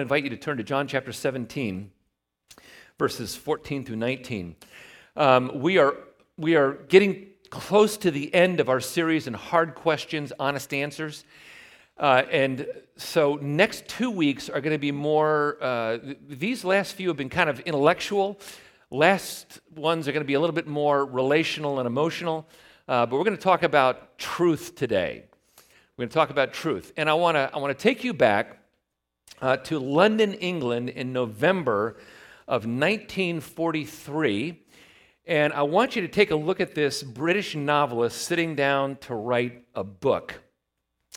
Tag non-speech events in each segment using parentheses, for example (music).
I invite you to turn to John chapter 17, verses 14 through 19. Um, we, are, we are getting close to the end of our series in hard questions, honest answers. Uh, and so, next two weeks are going to be more, uh, these last few have been kind of intellectual. Last ones are going to be a little bit more relational and emotional. Uh, but we're going to talk about truth today. We're going to talk about truth. And I want to I want to take you back uh, to London, England in November of 1943. And I want you to take a look at this British novelist sitting down to write a book.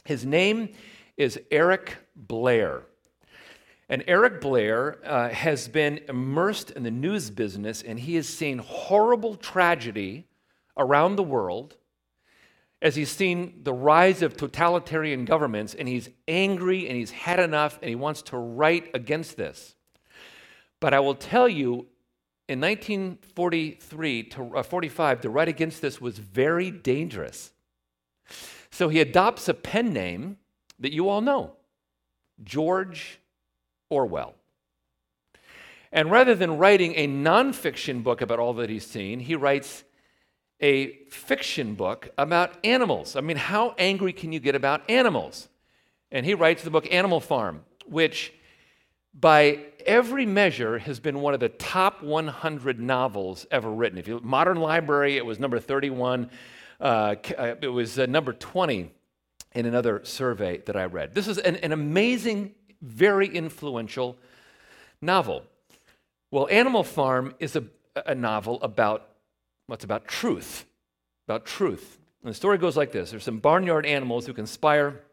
His name is Eric Blair. And Eric Blair uh, has been immersed in the news business and he has seen horrible tragedy around the world as he's seen the rise of totalitarian governments and he's angry and he's had enough and he wants to write against this. But I will tell you, in 1943 to uh, 45, to write against this was very dangerous. So he adopts a pen name that you all know George Orwell. And rather than writing a nonfiction book about all that he's seen, he writes a fiction book about animals. I mean, how angry can you get about animals? And he writes the book Animal Farm, which by every measure has been one of the top 100 novels ever written. If you Modern Library, it was number 31. Uh, uh, it was uh, number 20 in another survey that I read. This is an, an amazing, very influential novel. Well, Animal Farm is a, a novel about well, it's about truth. About truth. And the story goes like this There's some barnyard animals who conspire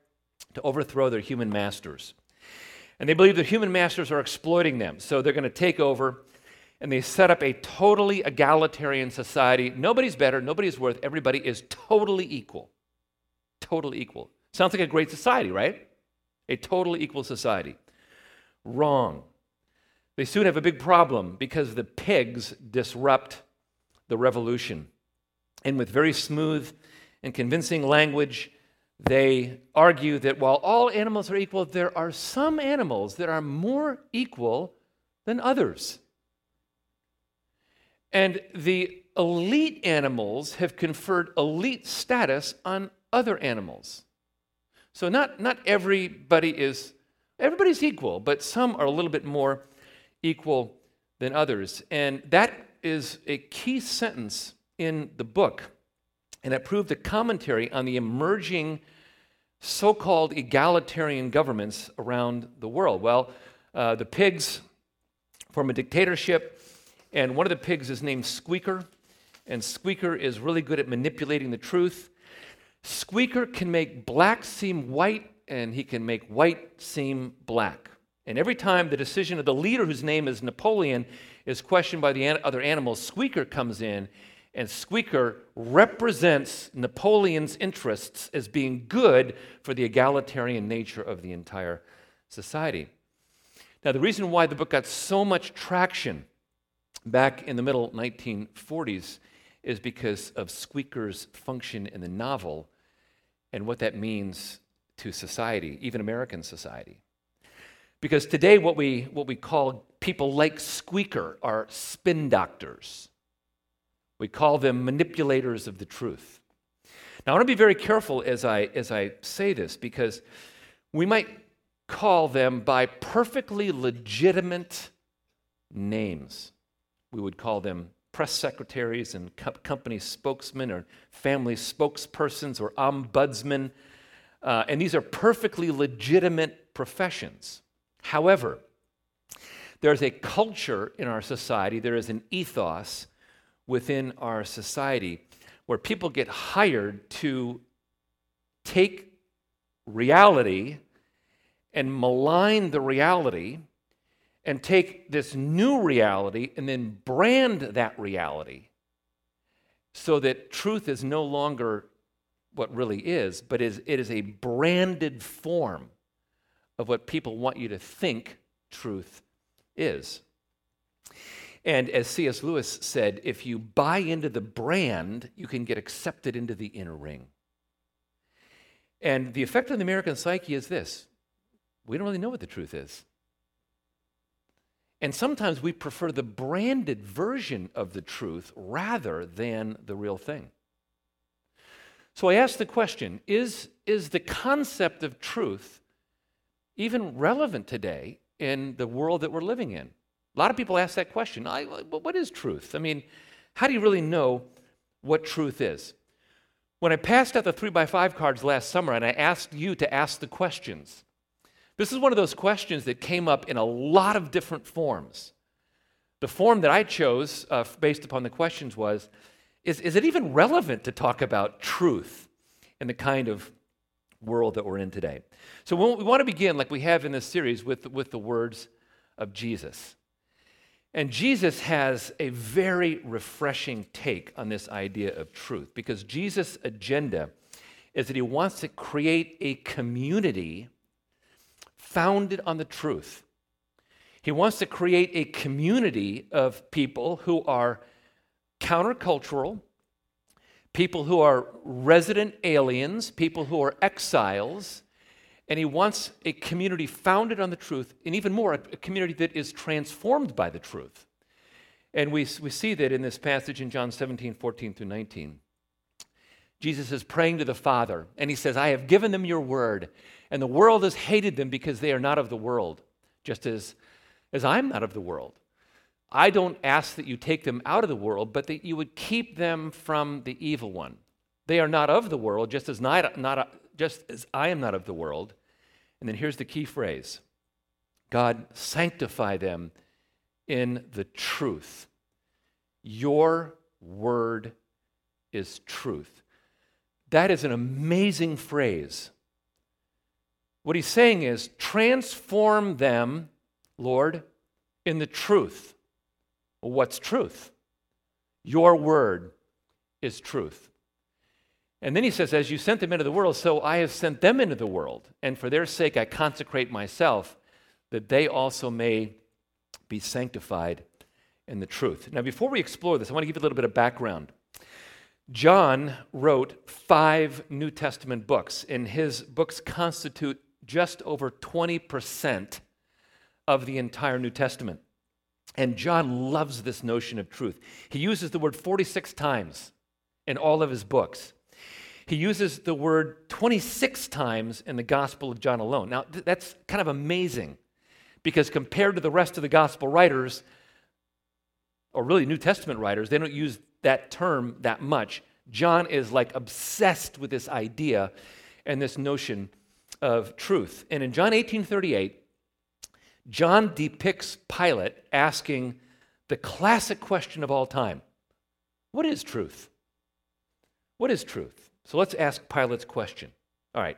to overthrow their human masters. And they believe that human masters are exploiting them. So they're going to take over and they set up a totally egalitarian society. Nobody's better, nobody's worth, everybody is totally equal. Totally equal. Sounds like a great society, right? A totally equal society. Wrong. They soon have a big problem because the pigs disrupt the revolution. And with very smooth and convincing language, they argue that while all animals are equal, there are some animals that are more equal than others. And the elite animals have conferred elite status on other animals. So not, not everybody is, everybody's equal, but some are a little bit more equal than others. And that is a key sentence in the book, and it proved a commentary on the emerging so called egalitarian governments around the world. Well, uh, the pigs form a dictatorship, and one of the pigs is named Squeaker, and Squeaker is really good at manipulating the truth. Squeaker can make black seem white, and he can make white seem black. And every time the decision of the leader, whose name is Napoleon, is questioned by the other animals, Squeaker comes in, and Squeaker represents Napoleon's interests as being good for the egalitarian nature of the entire society. Now, the reason why the book got so much traction back in the middle 1940s is because of Squeaker's function in the novel and what that means to society, even American society. Because today, what we, what we call people like Squeaker are spin doctors. We call them manipulators of the truth. Now, I want to be very careful as I, as I say this because we might call them by perfectly legitimate names. We would call them press secretaries and co- company spokesmen or family spokespersons or ombudsmen. Uh, and these are perfectly legitimate professions. However, there's a culture in our society, there is an ethos within our society where people get hired to take reality and malign the reality and take this new reality and then brand that reality so that truth is no longer what really is, but is, it is a branded form of what people want you to think truth is. And as C.S. Lewis said, if you buy into the brand, you can get accepted into the inner ring. And the effect on the American psyche is this we don't really know what the truth is. And sometimes we prefer the branded version of the truth rather than the real thing. So I ask the question is, is the concept of truth even relevant today in the world that we're living in? A lot of people ask that question. I, what is truth? I mean, how do you really know what truth is? When I passed out the three by five cards last summer and I asked you to ask the questions, this is one of those questions that came up in a lot of different forms. The form that I chose uh, based upon the questions was is, is it even relevant to talk about truth in the kind of world that we're in today? So we want to begin, like we have in this series, with, with the words of Jesus. And Jesus has a very refreshing take on this idea of truth because Jesus' agenda is that he wants to create a community founded on the truth. He wants to create a community of people who are countercultural, people who are resident aliens, people who are exiles, and he wants a community founded on the truth, and even more, a, community that is transformed by the truth. And we, we see that in this passage in John 17, 14 through 19. Jesus is praying to the Father, and he says, I have given them your word, and the world has hated them because they are not of the world, just as, as I'm not of the world. I don't ask that you take them out of the world, but that you would keep them from the evil one. They are not of the world, just as, not, not, just as I am not of the world. And then here's the key phrase God, sanctify them in the truth. Your word is truth. That is an amazing phrase. What he's saying is, transform them, Lord, in the truth. What's truth? Your word is truth. And then he says, As you sent them into the world, so I have sent them into the world. And for their sake I consecrate myself, that they also may be sanctified in the truth. Now, before we explore this, I want to give you a little bit of background. John wrote five New Testament books, and his books constitute just over 20% of the entire New Testament. And John loves this notion of truth. He uses the word 46 times in all of his books. He uses the word 26 times in the Gospel of John alone. Now, th- that's kind of amazing because compared to the rest of the Gospel writers, or really New Testament writers, they don't use that term that much. John is like obsessed with this idea and this notion of truth. And in John 18 38, John depicts Pilate asking the classic question of all time What is truth? What is truth? So let's ask Pilate's question. All right,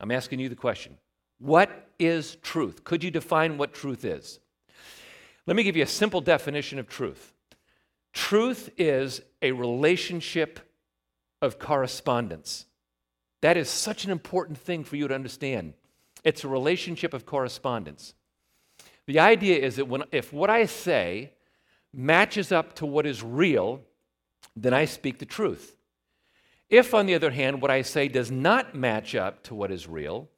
I'm asking you the question What is truth? Could you define what truth is? Let me give you a simple definition of truth truth is a relationship of correspondence. That is such an important thing for you to understand. It's a relationship of correspondence. The idea is that when, if what I say matches up to what is real, then I speak the truth. If, on the other hand, what I say does not match up to what is real,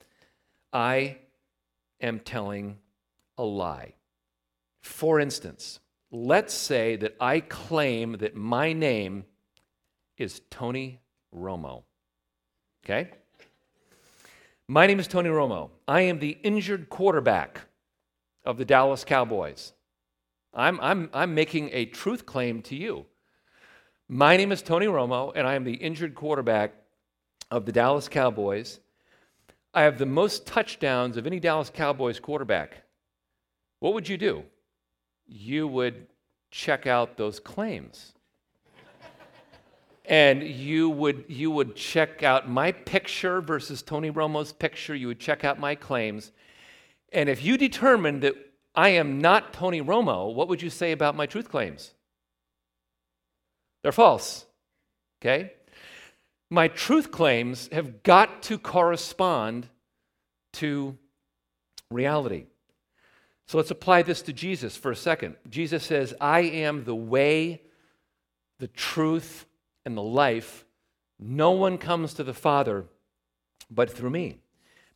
I am telling a lie. For instance, let's say that I claim that my name is Tony Romo. Okay? My name is Tony Romo. I am the injured quarterback of the Dallas Cowboys. I'm, I'm, I'm making a truth claim to you. My name is Tony Romo, and I am the injured quarterback of the Dallas Cowboys. I have the most touchdowns of any Dallas Cowboys quarterback. What would you do? You would check out those claims. and you would, you would check out my picture versus Tony Romo's picture. You would check out my claims. And if you determined that I am not Tony Romo, what would you say about my truth claims? They're false. Okay? My truth claims have got to correspond to reality. So let's apply this to Jesus for a second. Jesus says, I am the way, the truth, and the life. No one comes to the Father but through me.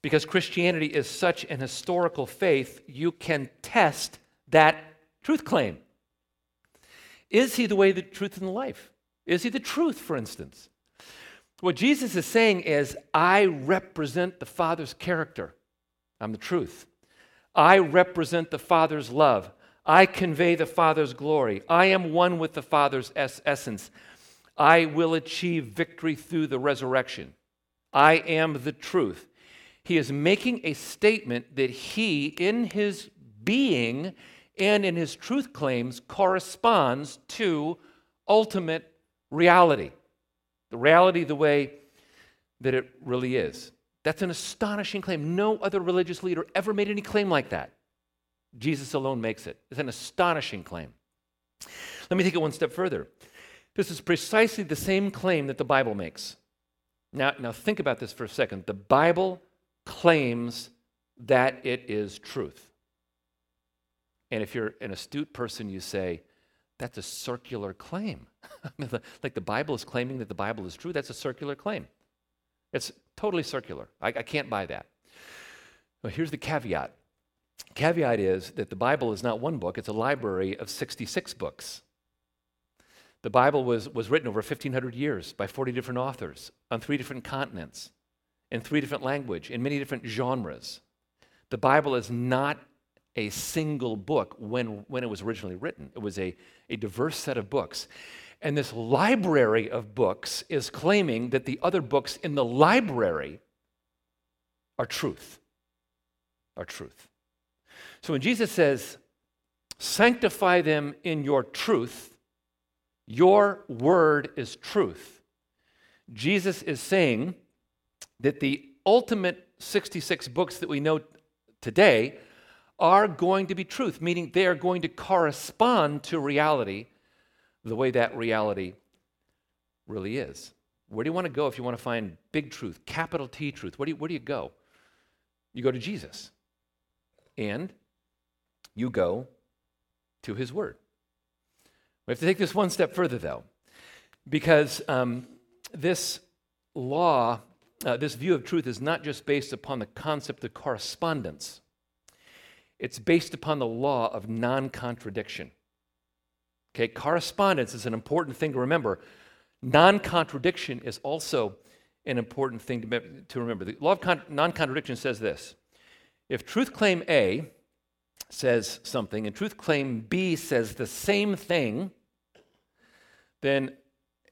Because Christianity is such an historical faith, you can test that Truth claim. Is he the way, the truth, and the life? Is he the truth, for instance? What Jesus is saying is, I represent the Father's character. I'm the truth. I represent the Father's love. I convey the Father's glory. I am one with the Father's es- essence. I will achieve victory through the resurrection. I am the truth. He is making a statement that he, in his being and in his truth claims, corresponds to ultimate reality. The reality the way that it really is. That's an astonishing claim. No other religious leader ever made any claim like that. Jesus alone makes it. It's an astonishing claim. Let me take it one step further. This is precisely the same claim that the Bible makes. Now, now think about this for a second. The Bible claims that it is truth. And if you're an astute person, you say, that's a circular claim. (laughs) like the Bible is claiming that the Bible is true, that's a circular claim. It's totally circular. I, I can't buy that. Well, here's the caveat Caveat is that the Bible is not one book, it's a library of 66 books. The Bible was, was written over 1,500 years by 40 different authors on three different continents, in three different language, in many different genres. The Bible is not a single book when, when it was originally written. It was a, a diverse set of books. And this library of books is claiming that the other books in the library are truth. Are truth. So when Jesus says, sanctify them in your truth, your word is truth, Jesus is saying that the ultimate 66 books that we know today are going to be truth, meaning they are going to correspond to reality the way that reality really is. Where do you want to go if you want to find big truth, capital T truth? Where do you, where do you go? You go to Jesus. And you go to his word. We have to take this one step further, though, because um, this law, uh, this view of truth, is not just based upon the concept of correspondence, it's based upon the law of non contradiction. Okay, correspondence is an important thing to remember. Non contradiction is also an important thing to, to remember. The law of con- non contradiction says this if truth claim A says something and truth claim B says the same thing, then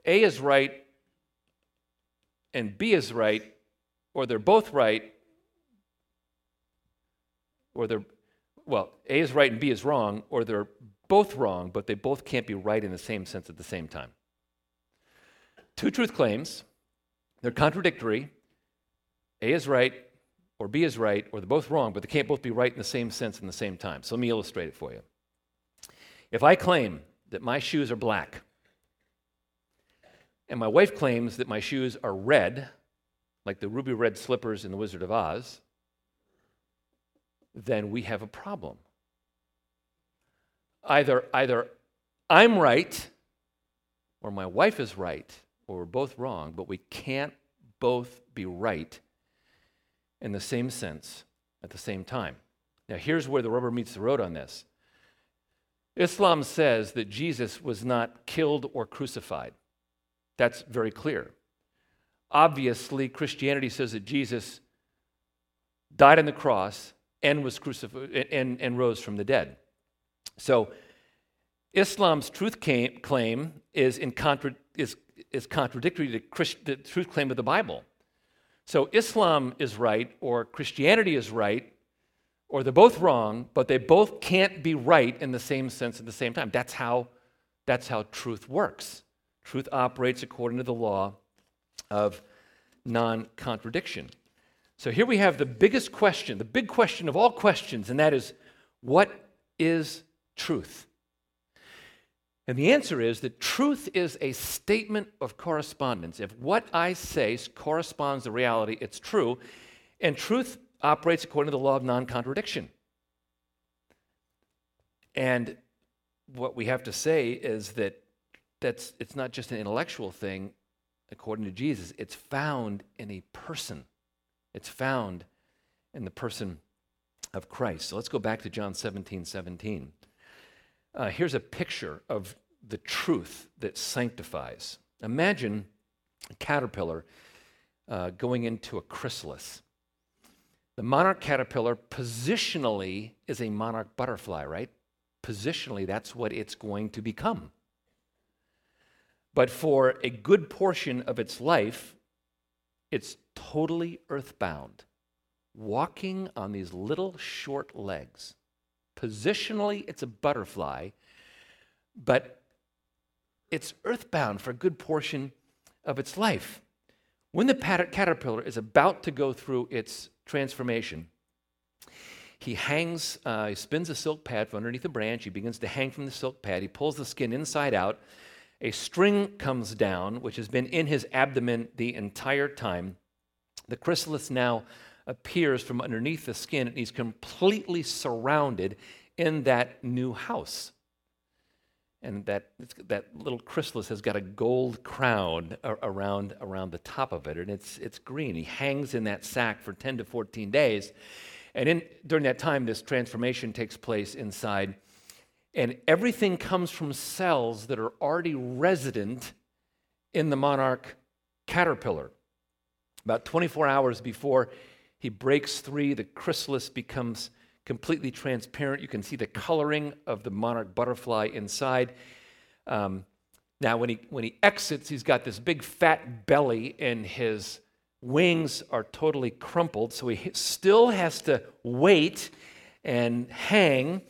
A is right and B is right, or they're both right, or they're, well, A is right and B is wrong, or they're both wrong, but they both can't be right in the same sense at the same time. Two truth claims, they're contradictory. A is right, or B is right, or they're both wrong, but they can't both be right in the same sense in the same time. So let me illustrate it for you. If I claim that my shoes are black, and my wife claims that my shoes are red, like the ruby red slippers in The Wizard of Oz, then we have a problem. Either, either I'm right, or my wife is right, or we're both wrong, but we can't both be right in the same sense at the same time. Now, here's where the rubber meets the road on this Islam says that Jesus was not killed or crucified. That's very clear. Obviously, Christianity says that Jesus died on the cross and was crucified and, and rose from the dead. So, Islam's truth claim is, in contra- is, is contradictory to Christ- the truth claim of the Bible. So Islam is right, or Christianity is right, or they're both wrong, but they both can't be right in the same sense at the same time. That's how, that's how truth works. Truth operates according to the law of non contradiction. So here we have the biggest question, the big question of all questions, and that is what is truth? And the answer is that truth is a statement of correspondence. If what I say corresponds to reality, it's true. And truth operates according to the law of non contradiction. And what we have to say is that that's, it's not just an intellectual thing, according to Jesus, it's found in a person. It's found in the person of Christ. So let's go back to John 17 17. Uh, here's a picture of the truth that sanctifies. Imagine a caterpillar uh, going into a chrysalis. The monarch caterpillar positionally is a monarch butterfly, right? Positionally, that's what it's going to become. But for a good portion of its life, it's totally earthbound, walking on these little short legs. Positionally, it's a butterfly, but it's earthbound for a good portion of its life. When the caterpillar is about to go through its transformation, he hangs, uh, he spins a silk pad from underneath a branch. He begins to hang from the silk pad. He pulls the skin inside out. A string comes down, which has been in his abdomen the entire time. The chrysalis now appears from underneath the skin, and he's completely surrounded in that new house. And that, that little chrysalis has got a gold crown around, around the top of it, and it's, it's green. He hangs in that sack for 10 to 14 days. And in, during that time, this transformation takes place inside. And everything comes from cells that are already resident in the monarch caterpillar. About 24 hours before he breaks free, the chrysalis becomes completely transparent. You can see the coloring of the monarch butterfly inside. Um, now, when he, when he exits, he's got this big fat belly, and his wings are totally crumpled. So he still has to wait and hang.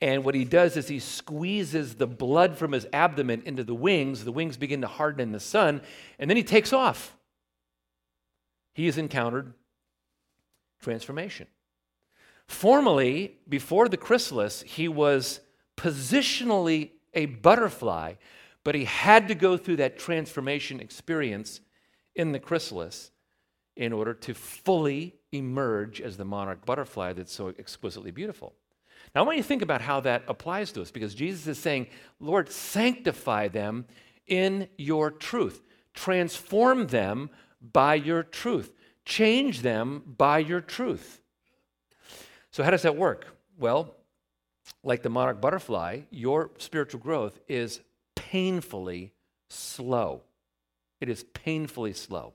And what he does is he squeezes the blood from his abdomen into the wings. The wings begin to harden in the sun, and then he takes off he has encountered transformation. Formally, before the chrysalis, he was positionally a butterfly, but he had to go through that transformation experience in the chrysalis in order to fully emerge as the monarch butterfly that's so exquisitely beautiful. Now, I want you to think about how that applies to us because Jesus is saying, Lord, sanctify them in your truth, transform them by your truth. Change them by your truth. So, how does that work? Well, like the monarch butterfly, your spiritual growth is painfully slow. It is painfully slow.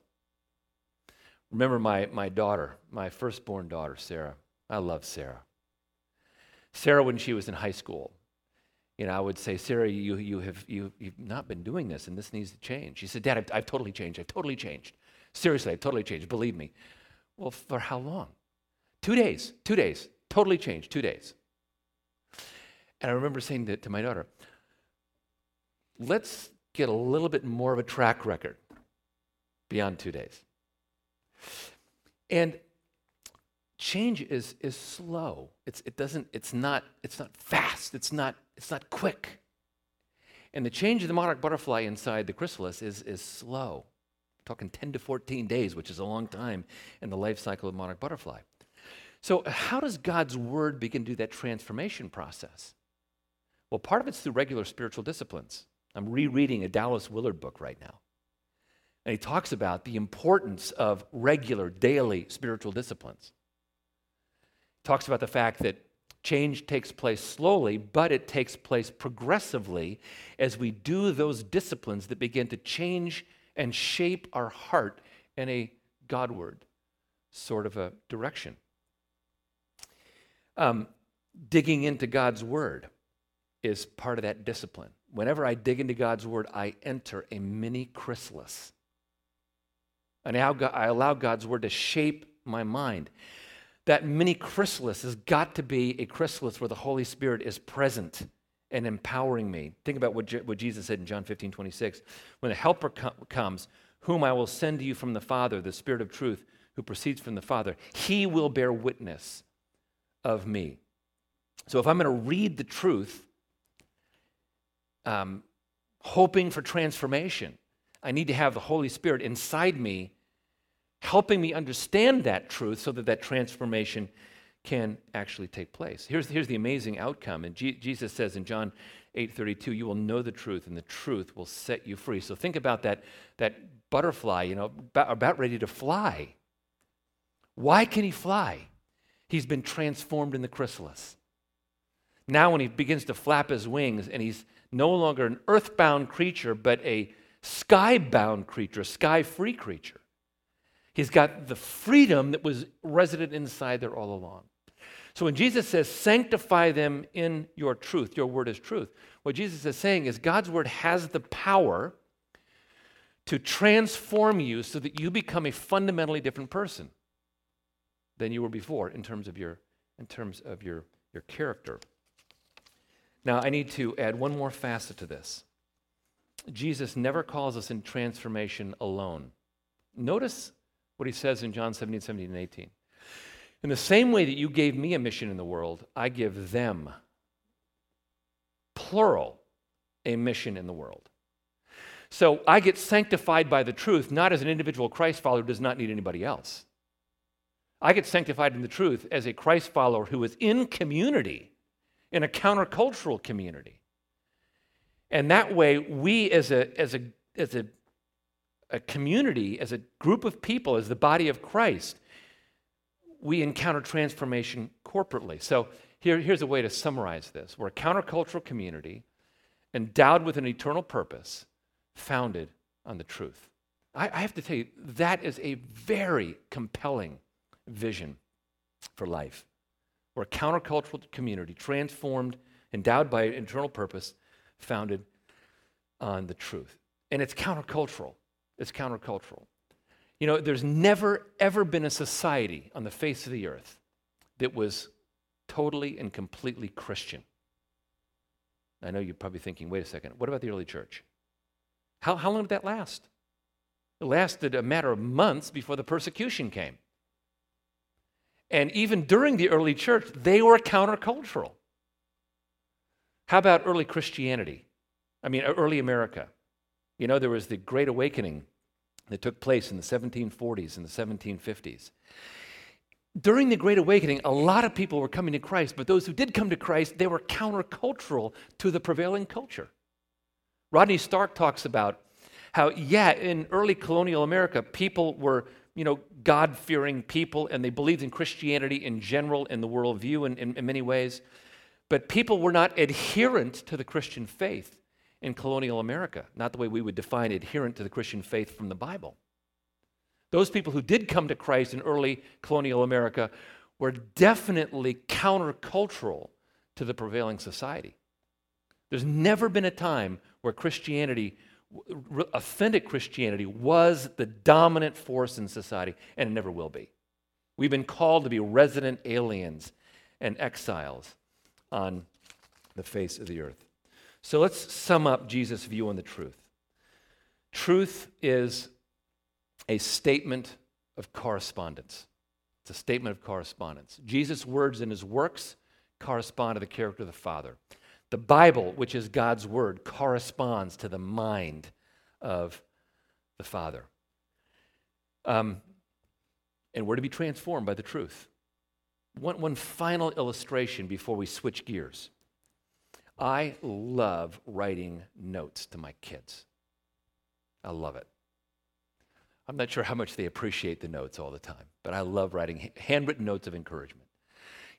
Remember my, my daughter, my firstborn daughter, Sarah. I love Sarah. Sarah, when she was in high school, you know, I would say, Sarah, you, you have, you, you've not been doing this, and this needs to change. She said, Dad, I've, I've totally changed. I've totally changed. Seriously, I totally changed. Believe me. Well, for how long? Two days. Two days. Totally changed. Two days. And I remember saying to, to my daughter, let's get a little bit more of a track record beyond two days. And change is, is slow. It's, it doesn't, it's, not, it's not fast. It's not, it's not quick. And the change of the monarch butterfly inside the chrysalis is, is slow talking 10 to 14 days, which is a long time in the life cycle of monarch butterfly. So, how does God's word begin to do that transformation process? Well, part of it's through regular spiritual disciplines. I'm rereading a Dallas Willard book right now. And he talks about the importance of regular, daily spiritual disciplines. Talks about the fact that change takes place slowly, but it takes place progressively as we do those disciplines that begin to change and shape our heart in a Godward sort of a direction. Um, digging into God's Word is part of that discipline. Whenever I dig into God's Word, I enter a mini chrysalis. And I allow God's Word to shape my mind. That mini chrysalis has got to be a chrysalis where the Holy Spirit is present and empowering me. Think about what, Je- what Jesus said in John 15, 26. When the Helper com- comes, whom I will send to you from the Father, the Spirit of truth, who proceeds from the Father, he will bear witness of me. So if I'm going to read the truth, um, hoping for transformation, I need to have the Holy Spirit inside me helping me understand that truth so that that transformation can actually take place. Here's, here's the amazing outcome. And G- Jesus says in John 8:32, you will know the truth, and the truth will set you free. So think about that, that butterfly, you know, about, about ready to fly. Why can he fly? He's been transformed in the chrysalis. Now, when he begins to flap his wings and he's no longer an earthbound creature, but a skybound creature, sky free creature, he's got the freedom that was resident inside there all along. So when Jesus says, sanctify them in your truth, your word is truth, what Jesus is saying is God's word has the power to transform you so that you become a fundamentally different person than you were before in terms of your, in terms of your, your character. Now, I need to add one more facet to this. Jesus never calls us in transformation alone. Notice what he says in John 17, 17, and 18. In the same way that you gave me a mission in the world, I give them, plural, a mission in the world. So I get sanctified by the truth, not as an individual Christ follower who does not need anybody else. I get sanctified in the truth as a Christ follower who is in community, in a countercultural community. And that way, we as a, as a, as a, a community, as a group of people, as the body of Christ, we encounter transformation corporately. So here, here's a way to summarize this we're a countercultural community endowed with an eternal purpose founded on the truth. I, I have to tell you, that is a very compelling vision for life. We're a countercultural community, transformed, endowed by an eternal purpose, founded on the truth. And it's countercultural. It's countercultural. You know, there's never, ever been a society on the face of the earth that was totally and completely Christian. I know you're probably thinking, wait a second, what about the early church? How, how long did that last? It lasted a matter of months before the persecution came. And even during the early church, they were countercultural. How about early Christianity? I mean, early America. You know, there was the Great Awakening that took place in the 1740s and the 1750s. During the Great Awakening, a lot of people were coming to Christ, but those who did come to Christ, they were countercultural to the prevailing culture. Rodney Stark talks about how, yeah, in early colonial America, people were, you know, God fearing people and they believed in Christianity in general, in the worldview, in, in, in many ways. But people were not adherent to the Christian faith in colonial America, not the way we would define adherent to the Christian faith from the Bible. Those people who did come to Christ in early colonial America were definitely countercultural to the prevailing society. There's never been a time where Christianity, authentic Christianity, was the dominant force in society, and it never will be. We've been called to be resident aliens and exiles on the face of the earth. So let's sum up Jesus' view on the truth. Truth is a statement of correspondence. It's a statement of correspondence. Jesus' words and his works correspond to the character of the Father. The Bible, which is God's word, corresponds to the mind of the Father. Um, and we're to be transformed by the truth. One, one final illustration before we switch gears. I love writing notes to my kids. I love it. I'm not sure how much they appreciate the notes all the time, but I love writing handwritten notes of encouragement.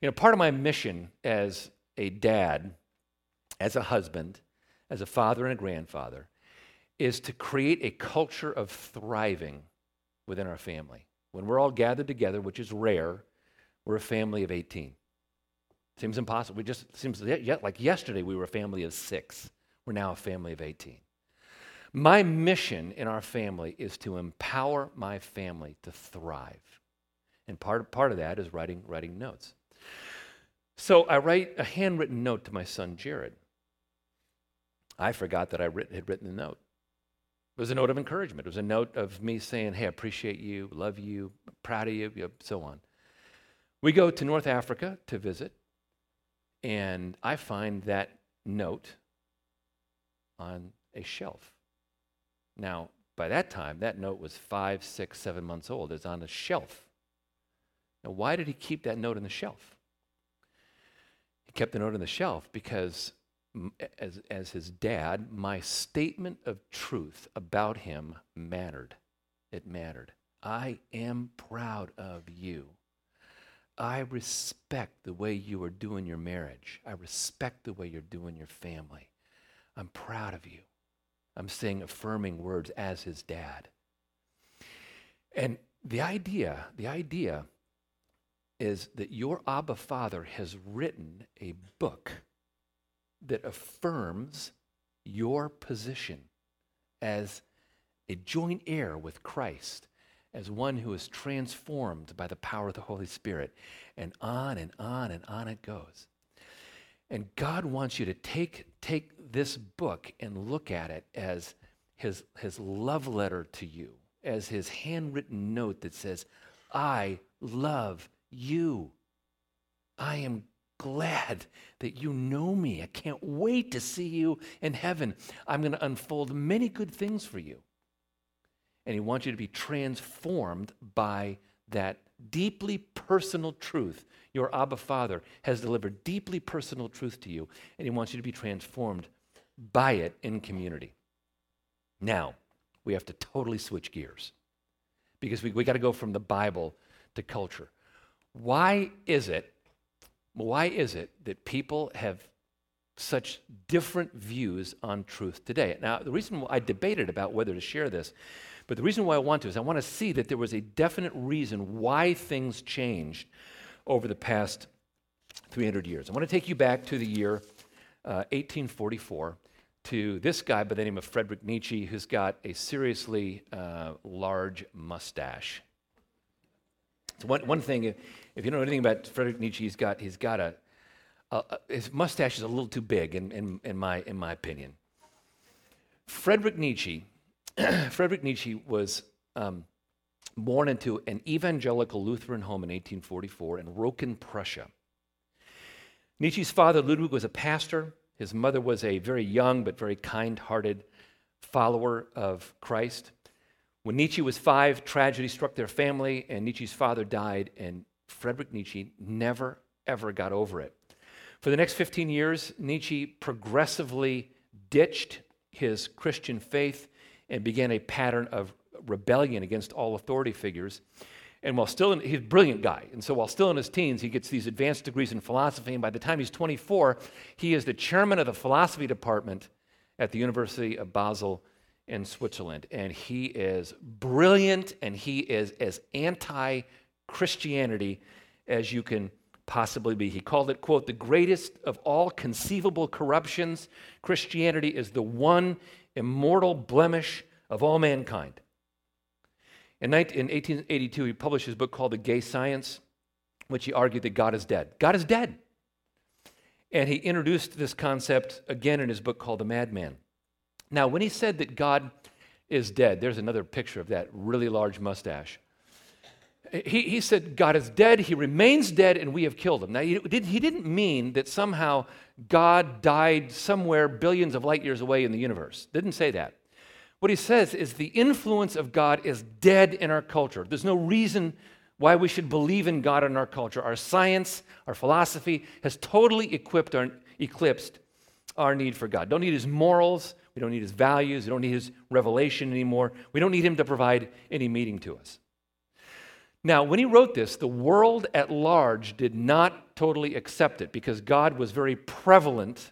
You know, part of my mission as a dad as a husband, as a father and a grandfather, is to create a culture of thriving within our family. When we're all gathered together, which is rare, we're a family of 18. Seems impossible. We just seems like yesterday we were a family of 6. We're now a family of 18. My mission in our family is to empower my family to thrive. And part, part of that is writing, writing notes. So I write a handwritten note to my son Jared. I forgot that I writ- had written the note. It was a note of encouragement. It was a note of me saying, hey, I appreciate you, love you, proud of you so on. We go to North Africa to visit, and I find that note on a shelf. Now, by that time, that note was five, six, seven months old. It's on a shelf. Now, why did he keep that note on the shelf? He kept the note on the shelf because as, as his dad, my statement of truth about him mattered. It mattered. I am proud of you. I respect the way you are doing your marriage. I respect the way you're doing your family. I'm proud of you. I'm saying affirming words as his dad. And the idea, the idea is that your Abba Father has written a book that affirms your position as a joint heir with Christ, as one who is transformed by the power of the Holy Spirit. And on and on and on it goes. And God wants you to take, take this book and look at it as his, his love letter to you, as his handwritten note that says, I love you. I am glad that you know me. I can't wait to see you in heaven. I'm going to unfold many good things for you. And he wants you to be transformed by that deeply personal truth. Your Abba Father has delivered deeply personal truth to you, and he wants you to be transformed by it in community. Now, we have to totally switch gears because we, we got to go from the Bible to culture. Why is it, why is it that people have such different views on truth today? Now, the reason I debated about whether to share this, but the reason why I want to is I want to see that there was a definite reason why things changed over the past 300 years. I want to take you back to the year uh, 1844 to this guy by the name of Frederick Nietzsche, who's got a seriously uh, large mustache. So one, one thing, if you don't know anything about Frederick Nietzsche, he's got, he's got a, a his mustache is a little too big, in, in, in, my, in my opinion. Frederick Nietzsche, (clears throat) Frederick Nietzsche was um, born into an evangelical Lutheran home in 1844 in Röcken, Prussia. Nietzsche's father, Ludwig, was a pastor. His mother was a very young but very kind hearted follower of Christ. When Nietzsche was five, tragedy struck their family, and Nietzsche's father died, and Frederick Nietzsche never, ever got over it. For the next 15 years, Nietzsche progressively ditched his Christian faith and began a pattern of rebellion against all authority figures. And while still in, he's a brilliant guy. And so while still in his teens, he gets these advanced degrees in philosophy. And by the time he's 24, he is the chairman of the philosophy department at the University of Basel in Switzerland. And he is brilliant and he is as anti Christianity as you can possibly be. He called it, quote, the greatest of all conceivable corruptions. Christianity is the one immortal blemish of all mankind. In 1882, he published his book called The Gay Science, which he argued that God is dead. God is dead. And he introduced this concept again in his book called The Madman. Now, when he said that God is dead, there's another picture of that really large mustache. He, he said, God is dead, he remains dead, and we have killed him. Now, he, did, he didn't mean that somehow God died somewhere billions of light years away in the universe. Didn't say that. What he says is the influence of God is dead in our culture. There's no reason why we should believe in God in our culture. Our science, our philosophy has totally equipped our, eclipsed our need for God. Don't need his morals, we don't need his values. We don't need his revelation anymore. We don't need him to provide any meaning to us. Now, when he wrote this, the world at large did not totally accept it because God was very prevalent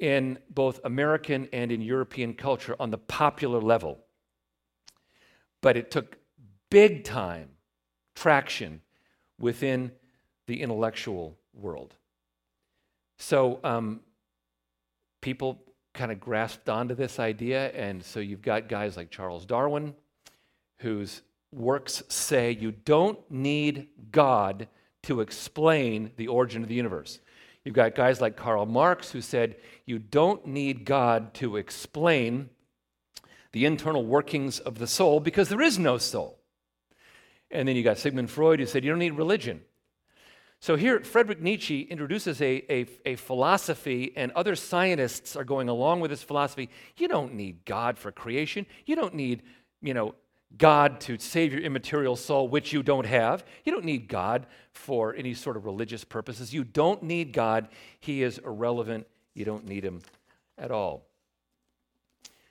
in both American and in European culture on the popular level. But it took big time traction within the intellectual world. So um, people kind of grasped onto this idea. And so you've got guys like Charles Darwin, whose works say you don't need God to explain the origin of the universe. You've got guys like Karl Marx, who said you don't need God to explain the internal workings of the soul because there is no soul. And then you got Sigmund Freud, who said you don't need religion so here, Frederick Nietzsche introduces a, a, a, philosophy, and other scientists are going along with this philosophy. You don't need God for creation. You don't need, you know, God to save your immaterial soul, which you don't have. You don't need God for any sort of religious purposes. You don't need God. He is irrelevant. You don't need him at all.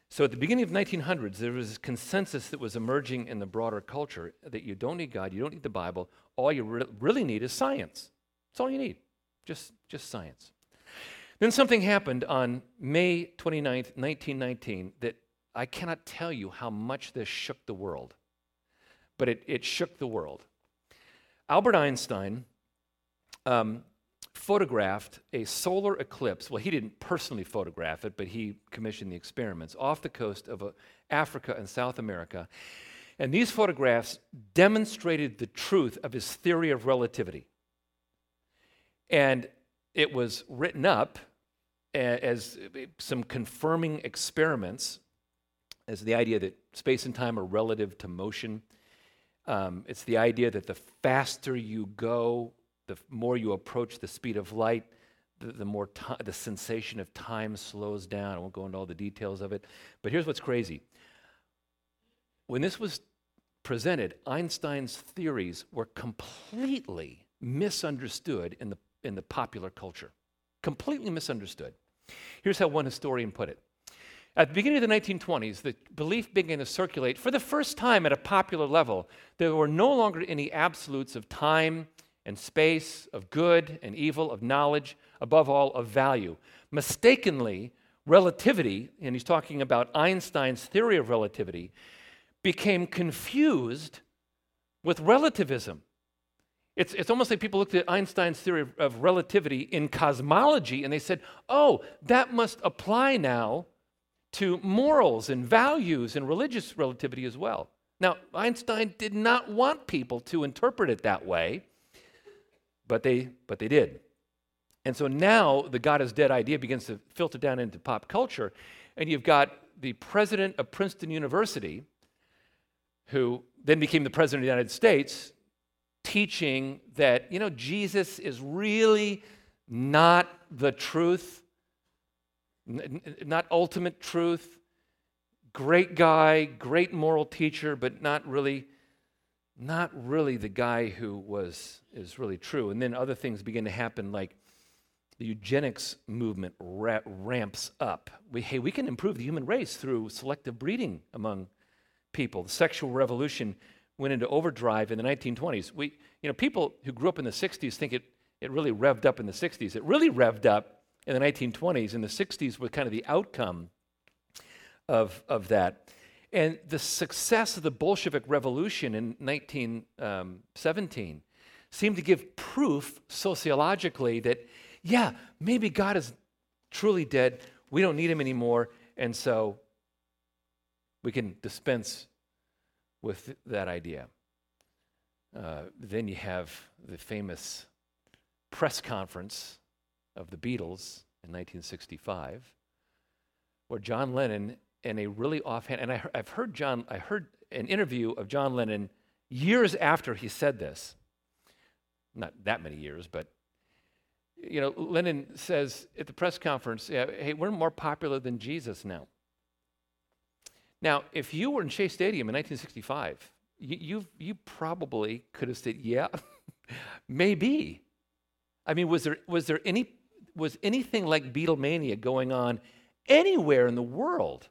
So at the beginning of 1900s, there was this consensus that was emerging in the broader culture that you don't need God, you don't need the Bible. All you re- really need is science. That's all you need, just, just science. Then something happened on May 29th, 1919, that I cannot tell you how much this shook the world, but it, it shook the world. Albert Einstein um, photographed a solar eclipse. Well, he didn't personally photograph it, but he commissioned the experiments off the coast of uh, Africa and South America. And these photographs demonstrated the truth of his theory of relativity. And it was written up as some confirming experiments as the idea that space and time are relative to motion. Um, it's the idea that the faster you go, the more you approach the speed of light, the, the more t- the sensation of time slows down. I won't go into all the details of it. But here's what's crazy. When this was presented, Einstein's theories were completely misunderstood in the, in the popular culture. Completely misunderstood. Here's how one historian put it. At the beginning of the 1920s, the belief began to circulate for the first time at a popular level. There were no longer any absolutes of time and space, of good and evil, of knowledge, above all, of value. Mistakenly, relativity, and he's talking about Einstein's theory of relativity, became confused with relativism. It's, it's almost like people looked at Einstein's theory of, of relativity in cosmology and they said, oh, that must apply now to morals and values and religious relativity as well. Now, Einstein did not want people to interpret it that way but they, but they did. And so now the God is dead idea begins to filter down into pop culture. And you've got the president of Princeton University, who then became the president of the United States, teaching that, you know, Jesus is really not the truth, n- not ultimate truth. Great guy, great moral teacher, but not really not really the guy who was is really true. And then other things begin to happen, like the eugenics movement ra- ramps up. We, hey, we can improve the human race through selective breeding among people. The sexual revolution went into overdrive in the 1920s. We, you know, people who grew up in the 60s think it, it really revved up in the 60s. It really revved up in the 1920s, and the 60s were kind of the outcome of, of that. And the success of the Bolshevik Revolution in 1917 um, seemed to give proof sociologically that, yeah, maybe God is truly dead. We don't need him anymore. And so we can dispense with that idea. Uh, then you have the famous press conference of the Beatles in 1965, where John Lennon in a really offhand, and I, have heard John, I heard an interview of John Lennon years after he said this. Not that many years, but you know, Lennon says at the press conference, "Hey, we're more popular than Jesus now." Now, if you were in Shea Stadium in 1965, you you, you probably could have said, "Yeah, (laughs) maybe." I mean, was there was there any was anything like Beatlemania going on anywhere in the world?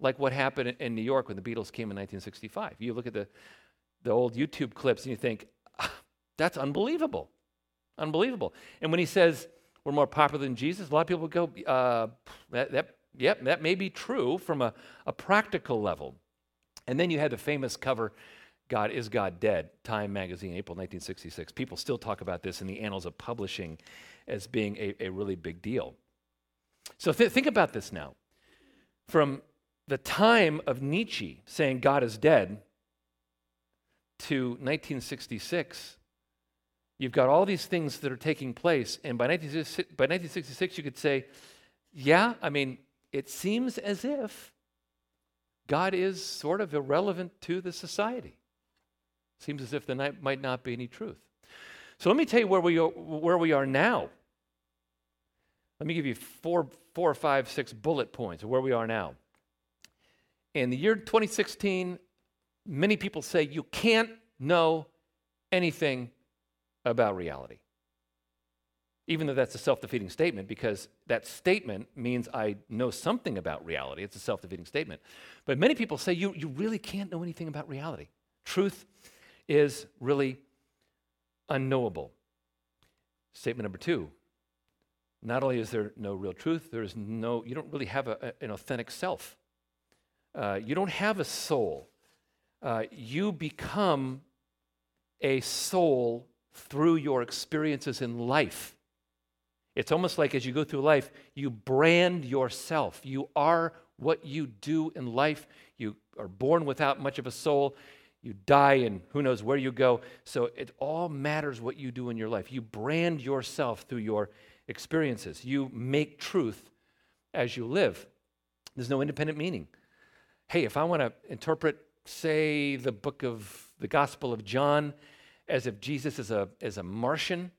like what happened in New York when the Beatles came in 1965. You look at the, the old YouTube clips and you think, ah, that's unbelievable. Unbelievable. And when he says we're more popular than Jesus, a lot of people go, uh, that, that, yep, that may be true from a, a practical level. And then you had the famous cover, God Is God Dead, Time Magazine, April 1966. People still talk about this in the annals of publishing as being a, a really big deal. So th- think about this now. From the time of Nietzsche saying God is dead to 1966, you've got all these things that are taking place. And by 1966, by 1966 you could say, yeah, I mean, it seems as if God is sort of irrelevant to the society. Seems as if there might not be any truth. So let me tell you where we are, where we are now. Let me give you four, four five, six bullet points of where we are now. In the year 2016, many people say you can't know anything about reality. even though that's a self defeating statement, because that statement means I know something about reality. It's a self defeating statement. But many people say you, you really can't know anything about reality. Truth is really unknowable. Statement number two not only is there no real truth, there is no, you don't really have a, a, an authentic self. Uh, you don't have a soul. Uh, you become a soul through your experiences in life. It's almost like as you go through life, you brand yourself. You are what you do in life. You are born without much of a soul. You die, and who knows where you go. So it all matters what you do in your life. You brand yourself through your experiences. You make truth as you live. There's no independent meaning. Hey, if I want to interpret, say, the book of the Gospel of John as if Jesus is a, is a Martian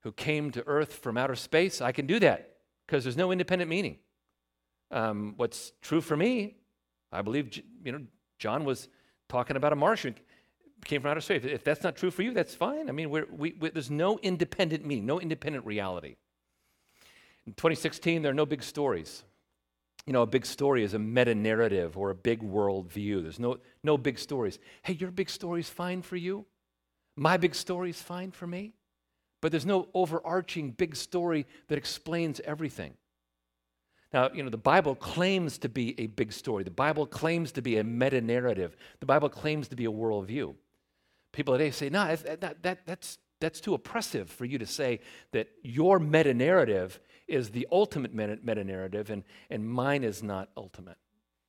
who came to earth from outer space, I can do that because there's no independent meaning. Um, what's true for me, I believe, you know, John was talking about a Martian came from outer space. If that's not true for you, that's fine. I mean, we're, we, we, there's no independent meaning, no independent reality. In 2016, there are no big stories. You know, a big story is a meta narrative or a big world view. There's no, no big stories. Hey, your big story is fine for you. My big story is fine for me. But there's no overarching big story that explains everything. Now, you know, the Bible claims to be a big story. The Bible claims to be a meta narrative. The Bible claims to be a worldview. People today say, no, that, that, that's, that's too oppressive for you to say that your meta narrative is the ultimate meta narrative and, and mine is not ultimate.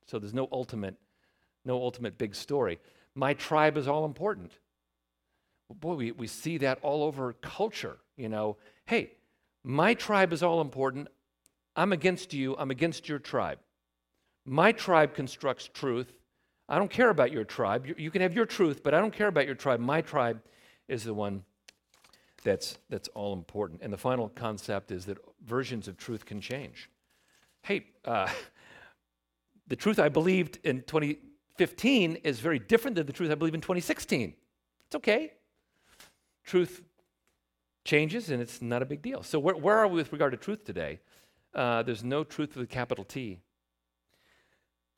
So there's no ultimate, no ultimate big story. My tribe is all important boy, we, we see that all over culture. You know, hey, my tribe is all important. I'm against you. I'm against your tribe. My tribe constructs truth. I don't care about your tribe. You, can have your truth, but I don't care about your tribe. My tribe is the one that's, that's all important. And the final concept is that versions of truth can change. Hey, uh, (laughs) the truth I believed in 2015 is very different than the truth I believe in 2016. It's okay truth changes and it's not a big deal. So, where, where are we with regard to truth today? Uh, there's no truth with a capital T.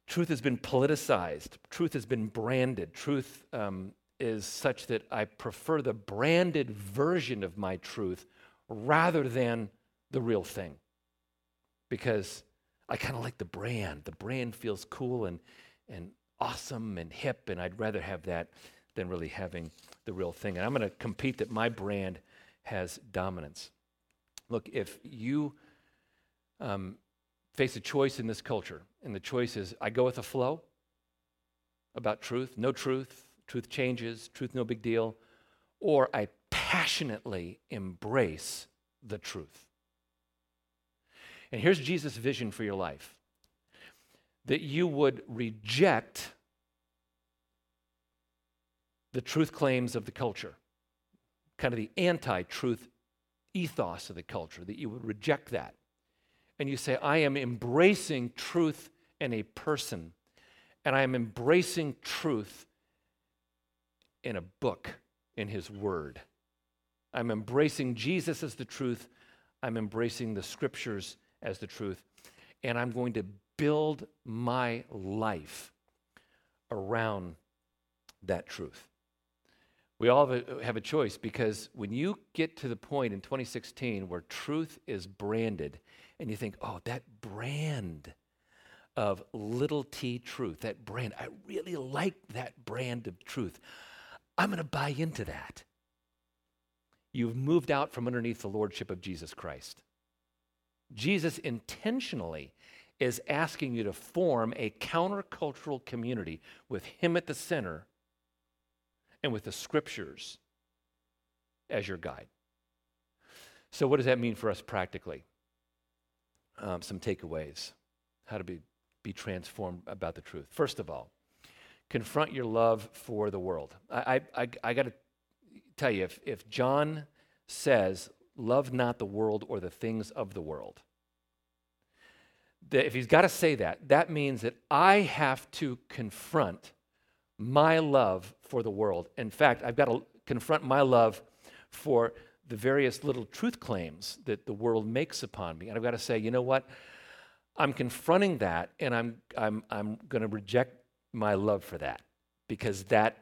Truth has been politicized, truth has been branded. Truth um, is such that I prefer the branded version of my truth rather than the real thing. Because I kind of like the brand. The brand feels cool and, and awesome and hip, and I'd rather have that than really having the real thing. And I'm going to compete that my brand has dominance. Look, if you um, face a choice in this culture, and the choice is I go with the flow about truth, no truth, truth changes, truth no big deal, or I passionately embrace the truth. And here's Jesus' vision for your life that you would reject the truth claims of the culture, kind of the anti truth ethos of the culture, that you would reject that. And you say, I am embracing truth in a person, and I am embracing truth in a book, in his word. I'm embracing Jesus as the truth. I'm embracing the scriptures as the truth. And I'm going to build my life around that truth. We all have a, have a, choice because when you get to the point in 2016 where truth is branded and you think, oh, that brand of little t truth, that brand, I really like that brand of truth. I'm going to buy into that. You've moved out from underneath the lordship of Jesus Christ. Jesus intentionally is asking you to form a countercultural community with Him at the center and with the scriptures as your guide. So, what does that mean for us practically? Um, some takeaways how to be, be transformed about the truth. First of all, confront your love for the world. I, I, I, I got to tell you, if, if John says, Love not the world or the things of the world, that if he's got to say that, that means that I have to confront my love for the world. In fact, I've got to confront my love for the various little truth claims that the world makes upon me. And I've got to say, you know what? I'm confronting that and I'm, I'm, I'm going to reject my love for that because that,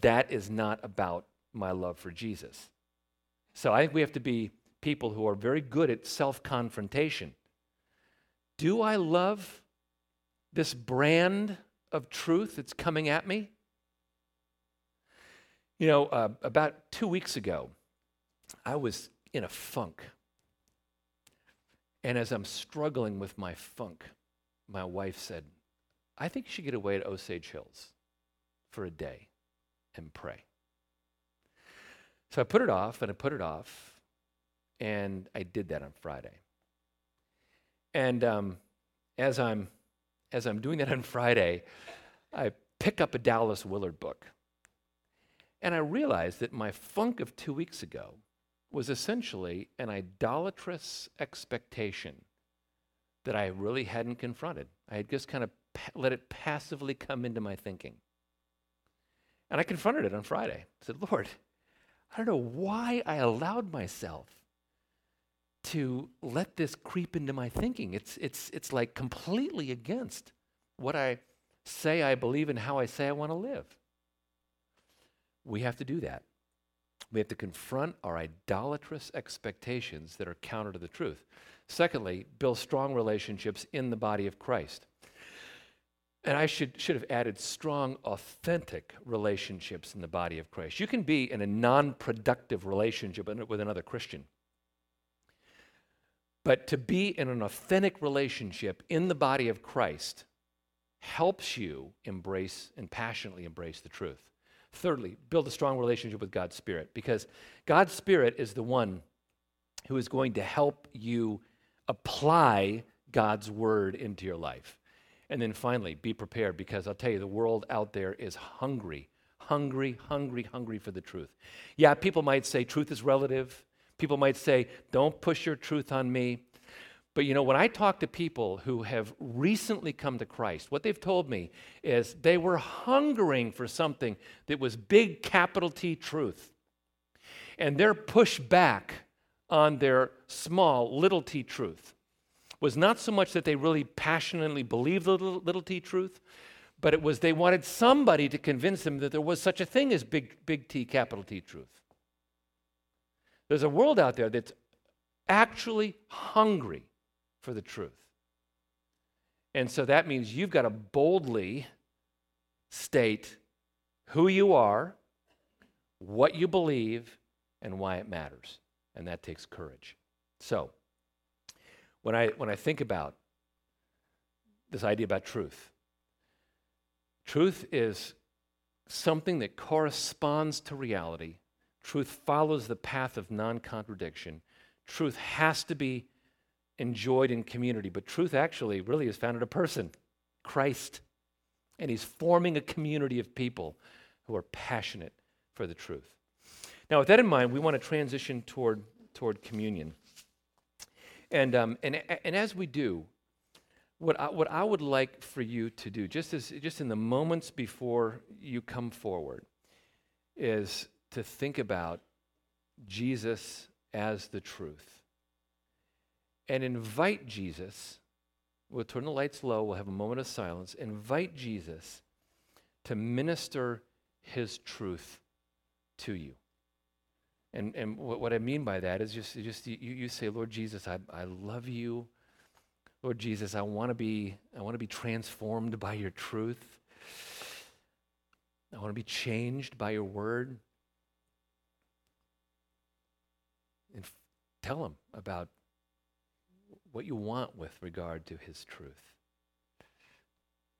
that is not about my love for Jesus. So I think we have to be people who are very good at self confrontation. Do I love this brand of truth that's coming at me? You know, uh, about two weeks ago, I was in a funk. And as I'm struggling with my funk, my wife said, I think you should get away to Osage Hills for a day and pray. So I put it off and I put it off, and I did that on Friday. And um, as I'm as I'm doing that on Friday, I pick up a Dallas Willard book, and I realized that my funk of two weeks ago was essentially an idolatrous expectation that I really hadn't confronted. I had just kind of pa- let it passively come into my thinking. And I confronted it on Friday. I said, Lord, I don't know why I allowed myself to let this creep into my thinking. It's, it's, it's like completely against what I say I believe and how I say I want to live. We have to do that. We have to confront our idolatrous expectations that are counter to the truth. Secondly, build strong relationships in the body of Christ. And I should, should have added strong, authentic relationships in the body of Christ. You can be in a non productive relationship with another Christian. But to be in an authentic relationship in the body of Christ helps you embrace and passionately embrace the truth. Thirdly, build a strong relationship with God's Spirit because God's Spirit is the one who is going to help you apply God's word into your life. And then finally, be prepared because I'll tell you, the world out there is hungry, hungry, hungry, hungry for the truth. Yeah, people might say truth is relative. People might say, don't push your truth on me. But you know, when I talk to people who have recently come to Christ, what they've told me is they were hungering for something that was big capital T truth. And their pushback on their small little t truth was not so much that they really passionately believed the little, little t truth, but it was they wanted somebody to convince them that there was such a thing as big, big T, capital T truth. There's a world out there that's actually hungry for the truth. And so that means you've got to boldly state who you are, what you believe, and why it matters. And that takes courage. So, when I, when I think about this idea about truth, truth is something that corresponds to reality. Truth follows the path of non contradiction. Truth has to be enjoyed in community. But truth actually really is found in a person, Christ. And he's forming a community of people who are passionate for the truth. Now, with that in mind, we want to transition toward, toward communion. And, um, and, and as we do, what I, what I would like for you to do, just, as, just in the moments before you come forward, is to think about Jesus as the truth and invite Jesus. We'll turn the lights low, we'll have a moment of silence. Invite Jesus to minister his truth to you. And, and what, I mean by that is just, just you, you say, Lord Jesus, I, I love you. Lord Jesus, I want to be I want to be transformed by your truth. I want to be changed by your word. And f- tell him about what you want with regard to his truth.